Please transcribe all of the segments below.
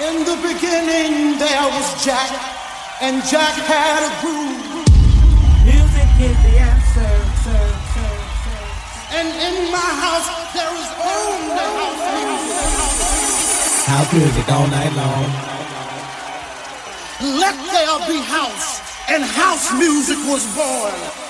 In the beginning there was Jack, and Jack had a groove. Music is the answer. Sir, sir, sir. And in my house there is only house music. House music all night long. Let there be house, and house music was born.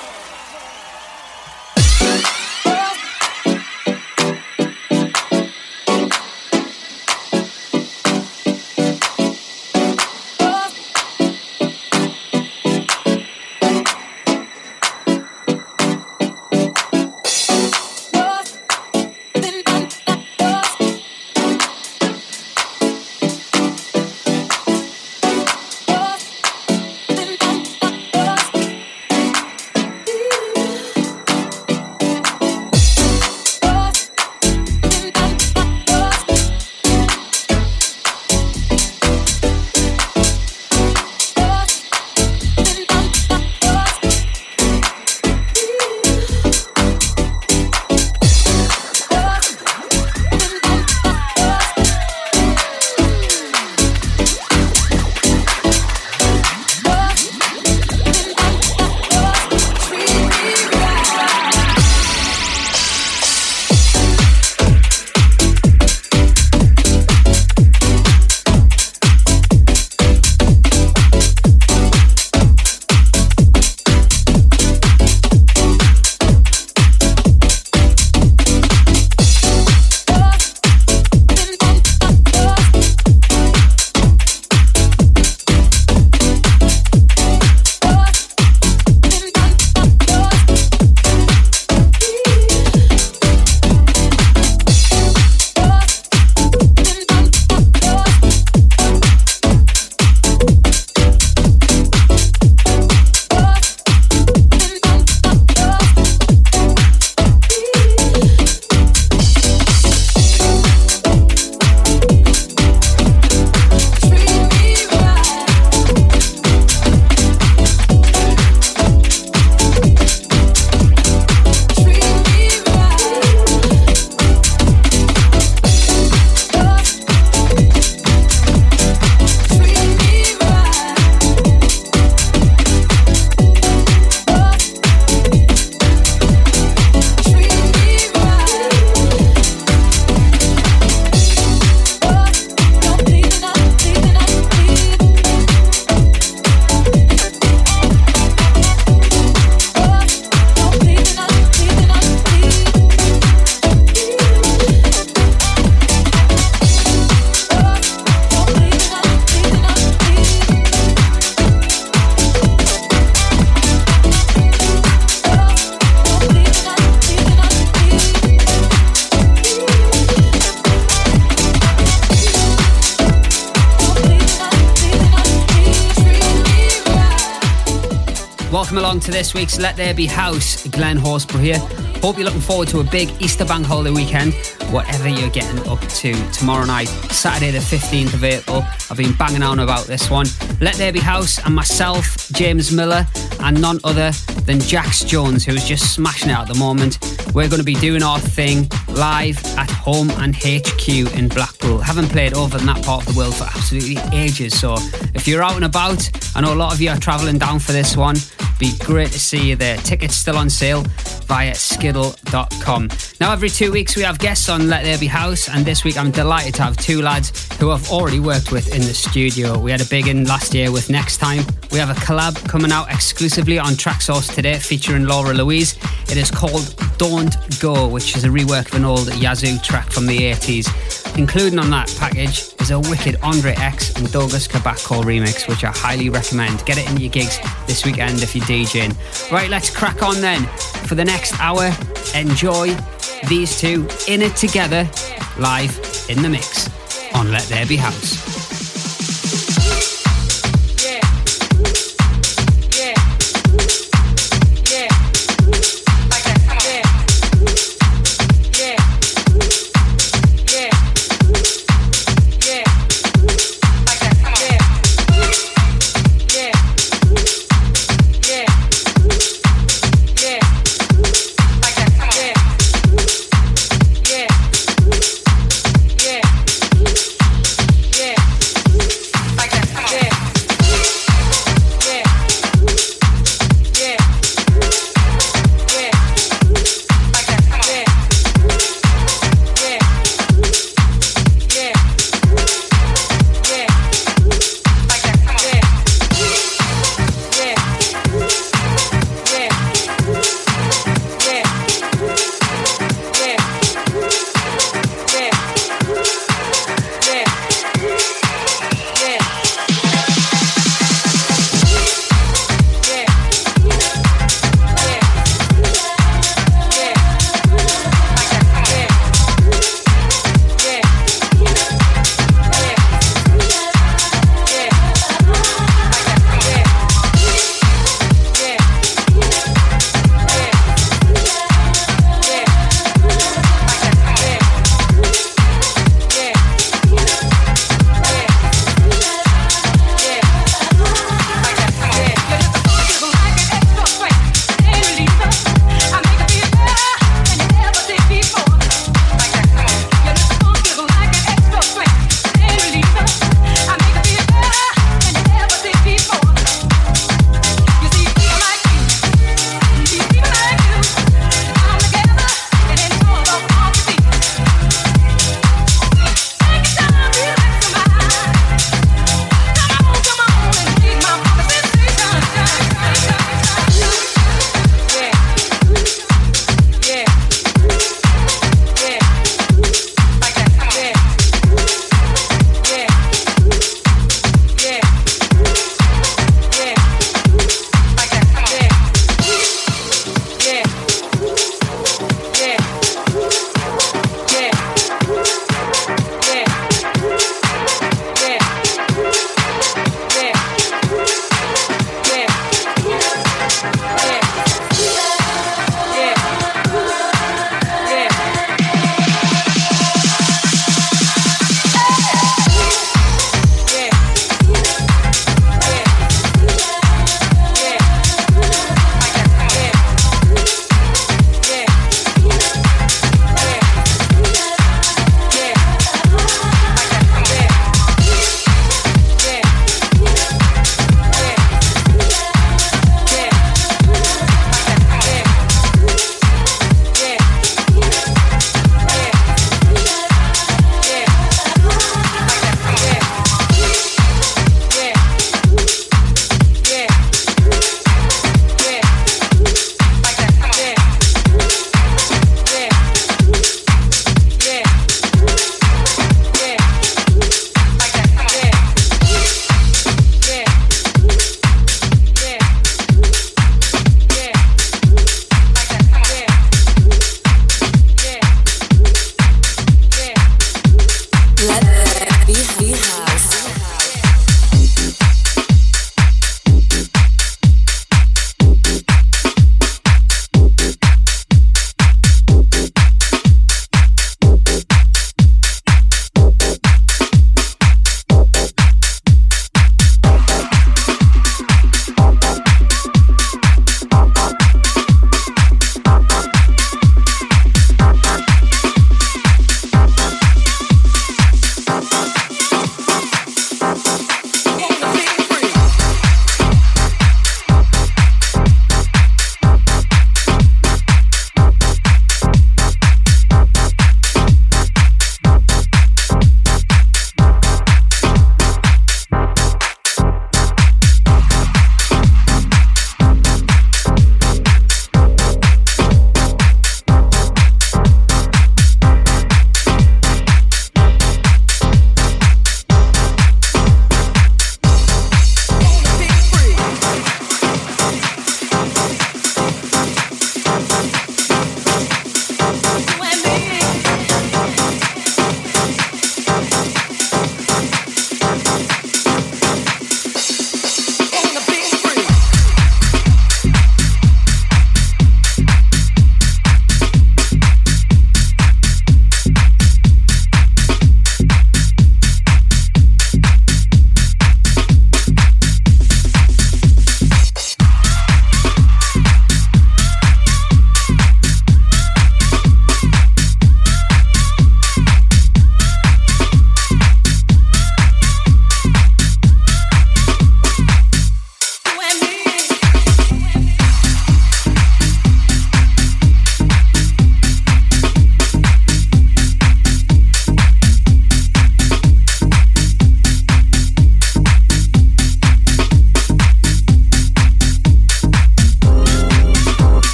This week's Let There Be House. Glen Horsborough here. Hope you're looking forward to a big Easter bank holiday weekend, whatever you're getting up to tomorrow night, Saturday the 15th of April. I've been banging on about this one. Let There Be House and myself, James Miller, and none other than Jax Jones, who is just smashing it at the moment. We're going to be doing our thing live at home and HQ in Blackpool. Haven't played over in that part of the world for absolutely ages, so if you're out and about, I know a lot of you are travelling down for this one. Be great to see you there. Tickets still on sale via skiddle.com. Now, every two weeks we have guests on Let There Be House, and this week I'm delighted to have two lads who I've already worked with in the studio. We had a big in last year with Next Time. We have a collab coming out exclusively on Traxsource today featuring Laura Louise. It is called Don't Go, which is a rework of an old Yazoo track from the 80s. Including on that package is a wicked Andre X and Douglas Kabako remix, which I highly recommend. Get it in your gigs this weekend if you're DJing. Right, let's crack on then. For the next hour, enjoy these two in it together, live in the mix on Let There Be House.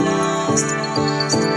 lost, lost, lost.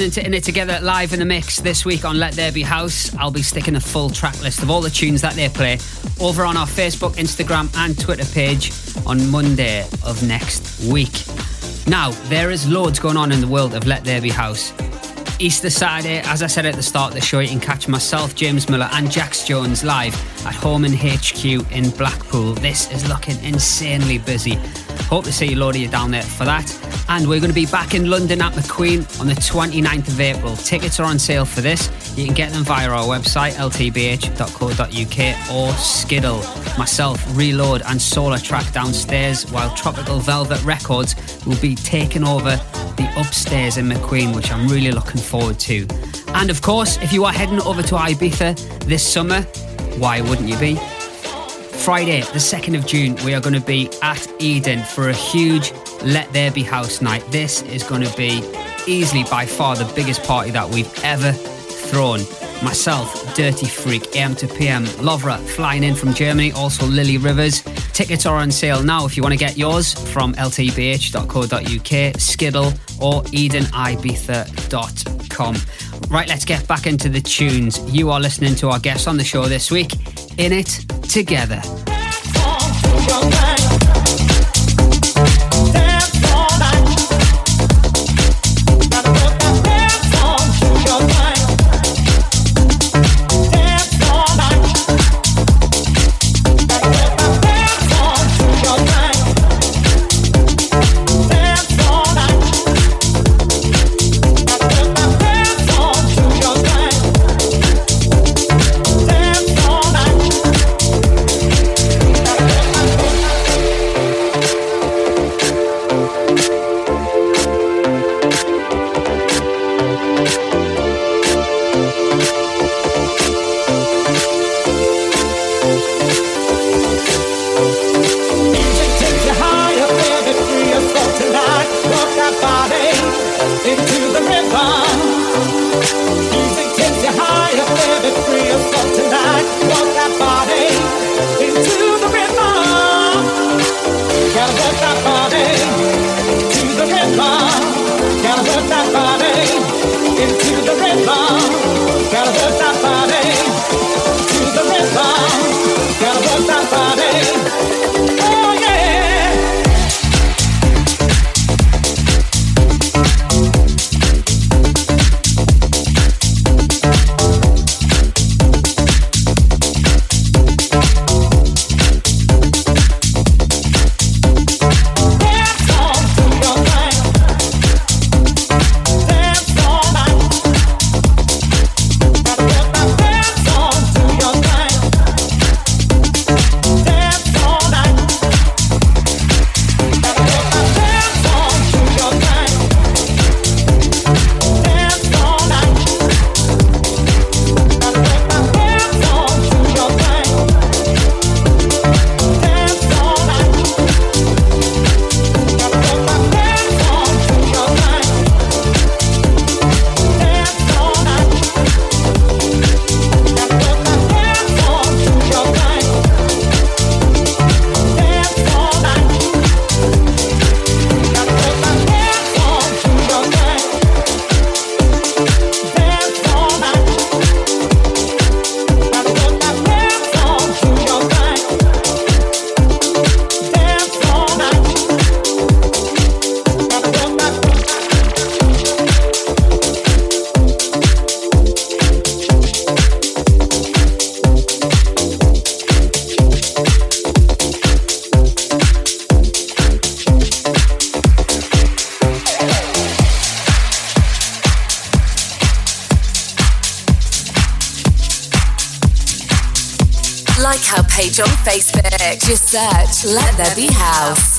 Listening to In It Together live in the mix this week on Let There Be House. I'll be sticking a full track list of all the tunes that they play over on our Facebook, Instagram, and Twitter page on Monday of next week. Now, there is loads going on in the world of Let There Be House. Easter Saturday, as I said at the start of the show, you can catch myself, James Miller, and Jax Jones live at Home in HQ in Blackpool. This is looking insanely busy. Hope to see load of you down there for that. And we're going to be back in London at McQueen on the 29th of April. Tickets are on sale for this. You can get them via our website, ltbh.co.uk or Skiddle. Myself, Reload, and Solar Track downstairs, while Tropical Velvet Records will be taking over the upstairs in McQueen, which I'm really looking forward to. And of course, if you are heading over to Ibiza this summer, why wouldn't you be? Friday, the 2nd of June, we are going to be at Eden for a huge Let There Be House night. This is going to be easily by far the biggest party that we've ever thrown. Myself, Dirty Freak, AM to PM, Lovra flying in from Germany, also Lily Rivers. Tickets are on sale now if you want to get yours from ltbh.co.uk, Skiddle, or EdenIbiza.com. Right, let's get back into the tunes. You are listening to our guests on the show this week. In it together. Let There Be House.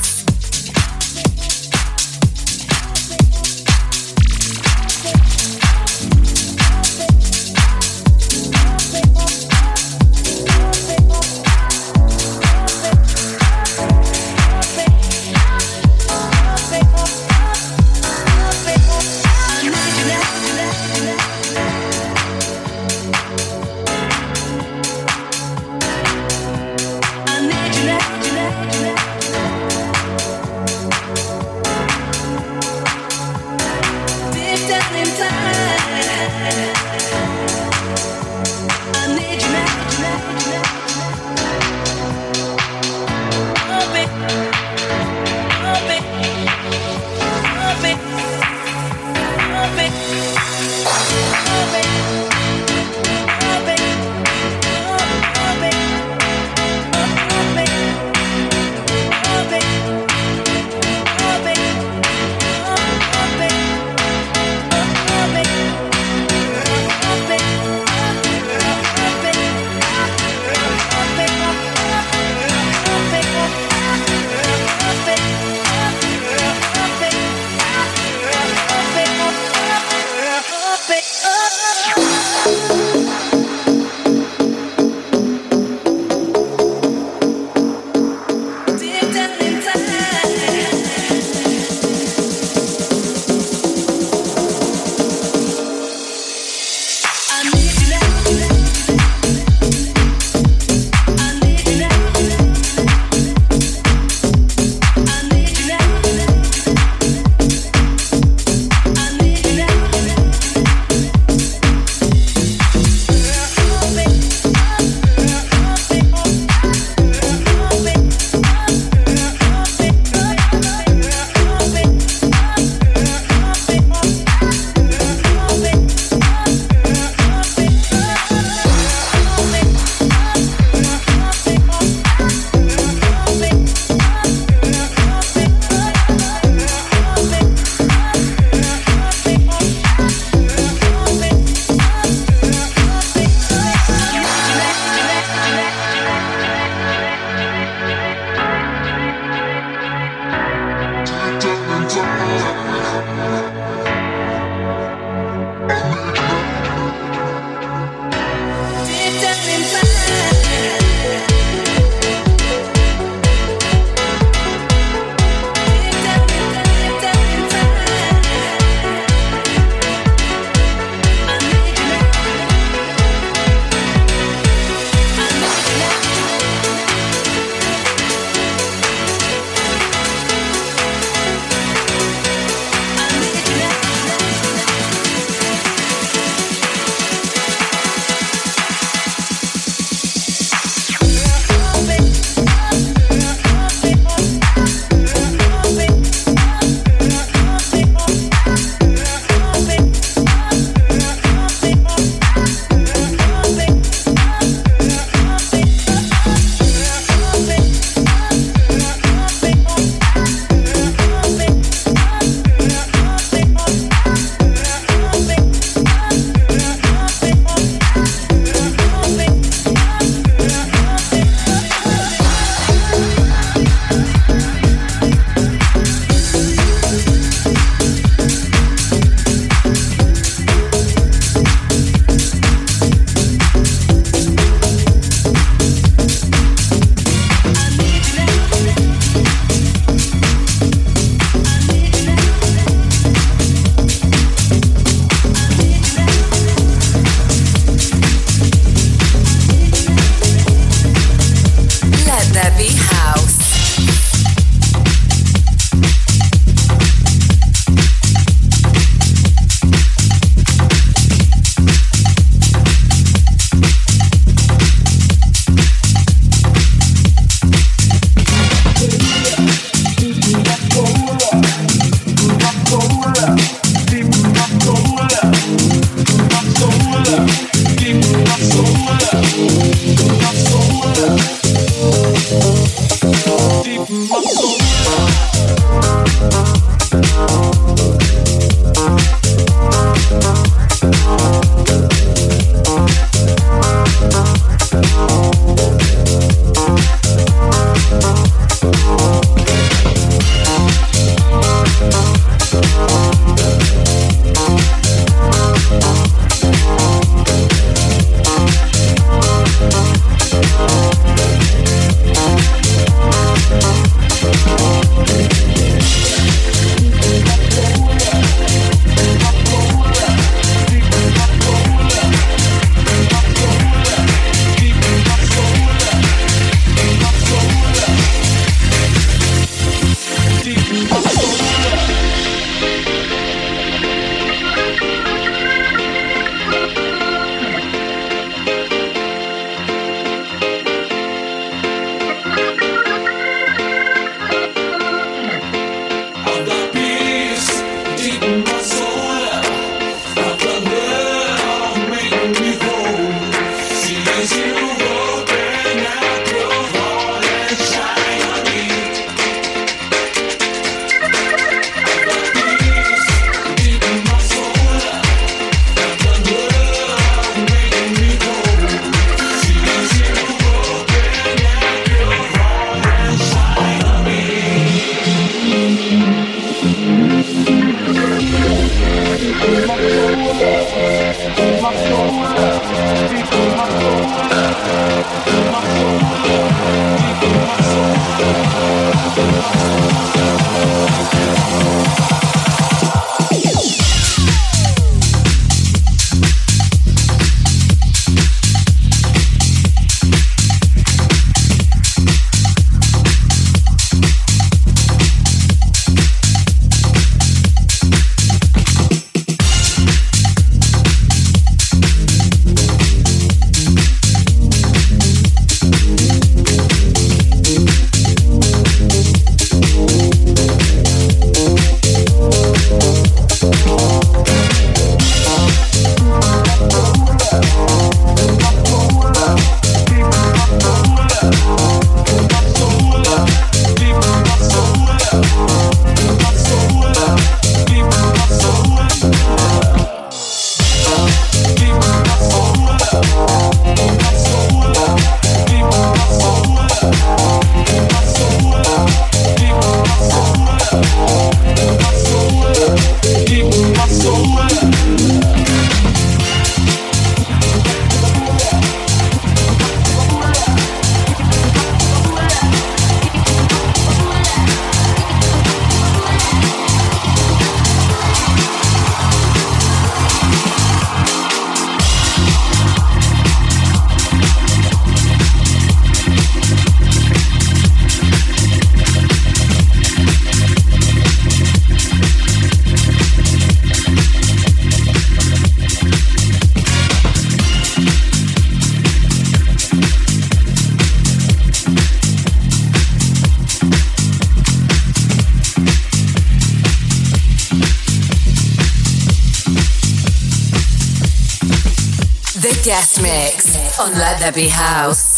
Let There Be House.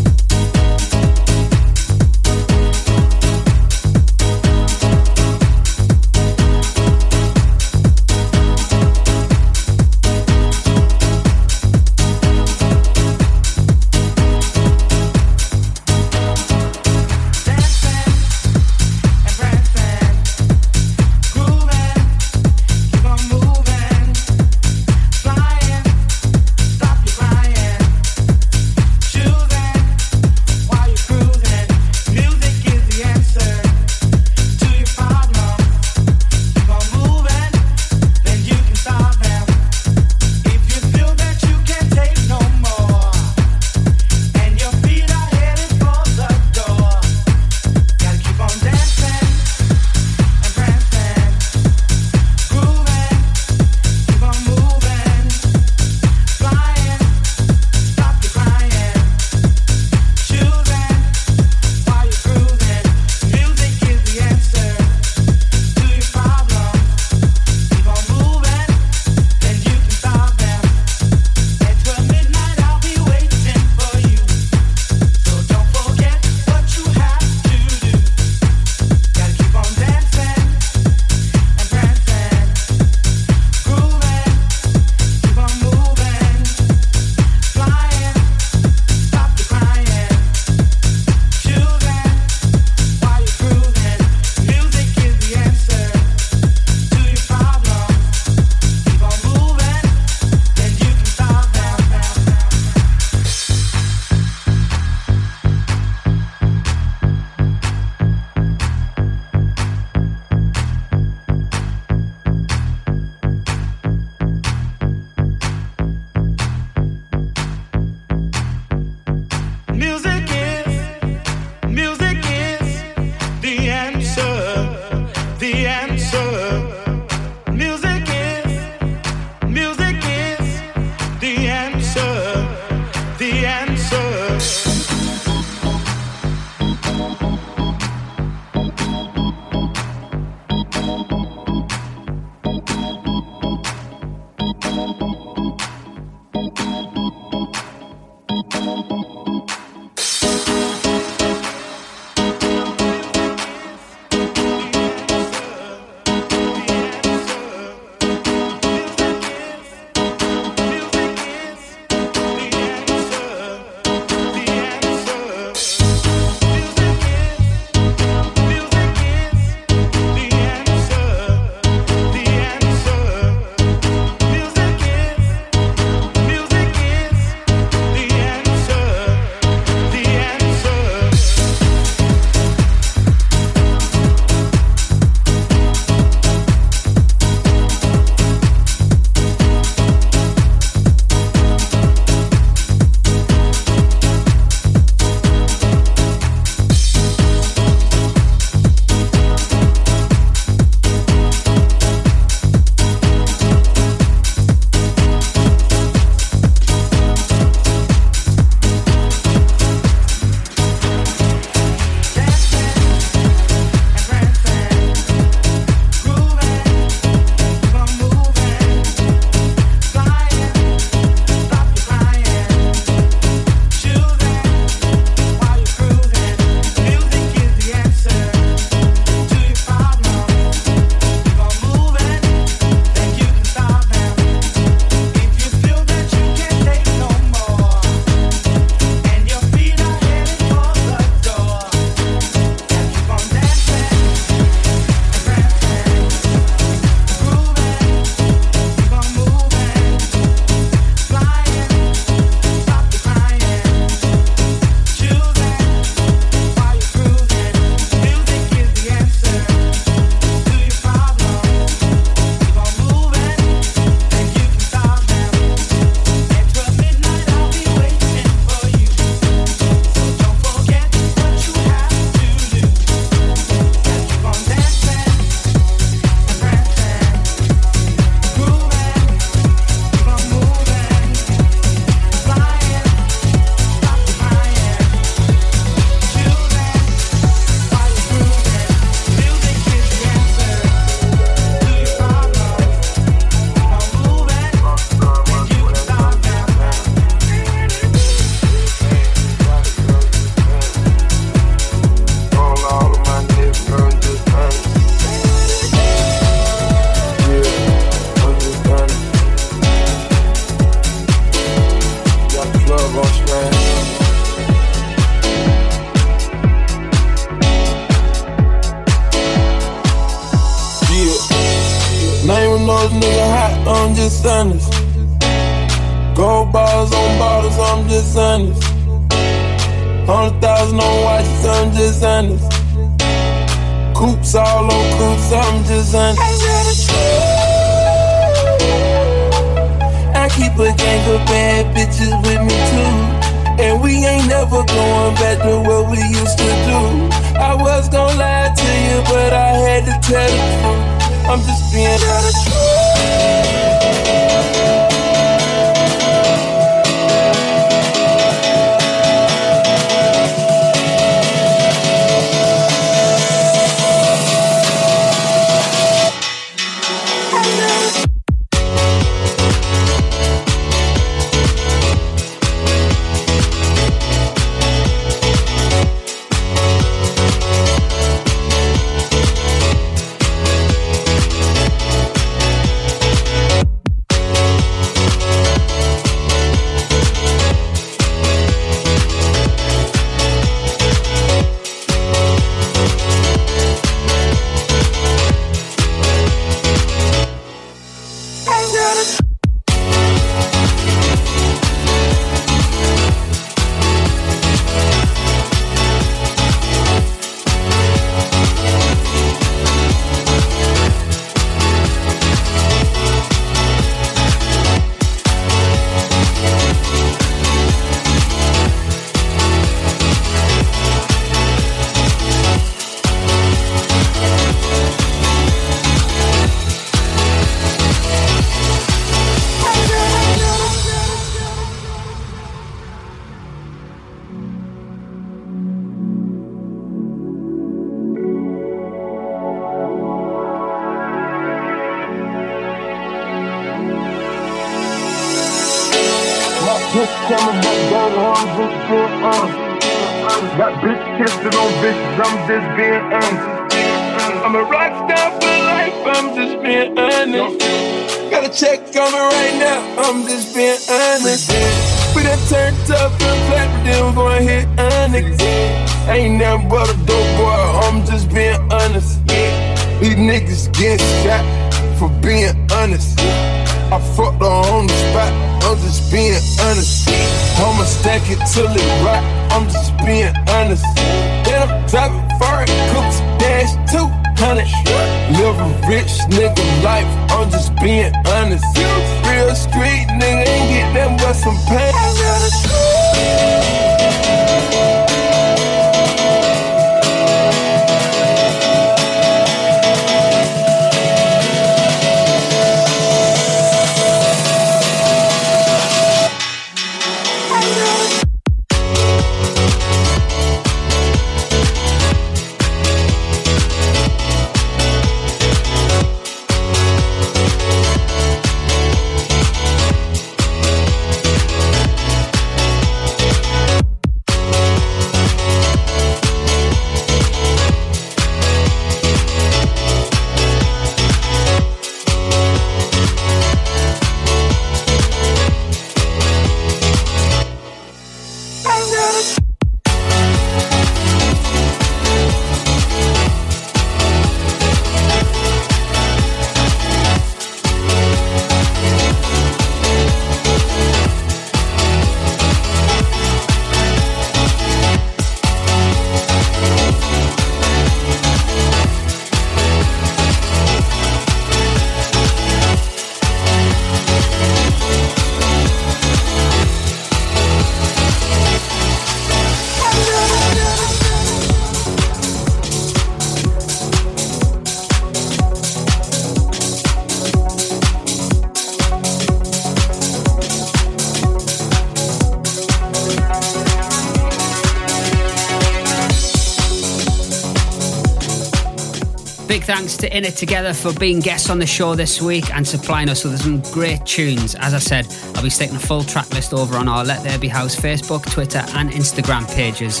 In It Together for being guests on the show this week and supplying us with some great tunes. As I said, I'll be sticking a full track list over on our Let There Be House Facebook, Twitter, and Instagram pages.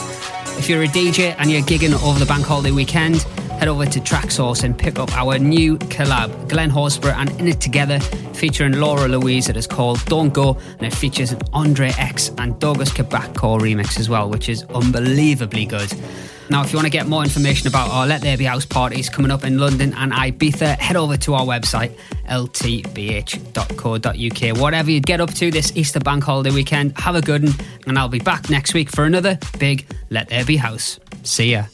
If you're a DJ and you're gigging over the bank holiday weekend, head over to Traxsource and pick up our new collab, Glen Horsborough and In It Together, featuring Laura Louise. It is called Don't Go, and it features an Andre X and Douglas Quebec core remix as well, which is unbelievably good. Now, if you want to get more information about our Let There Be House parties coming up in London and Ibiza, head over to our website, ltbh.co.uk. Whatever you get up to this Easter bank holiday weekend, have a good one, and I'll be back next week for another big Let There Be House. See ya.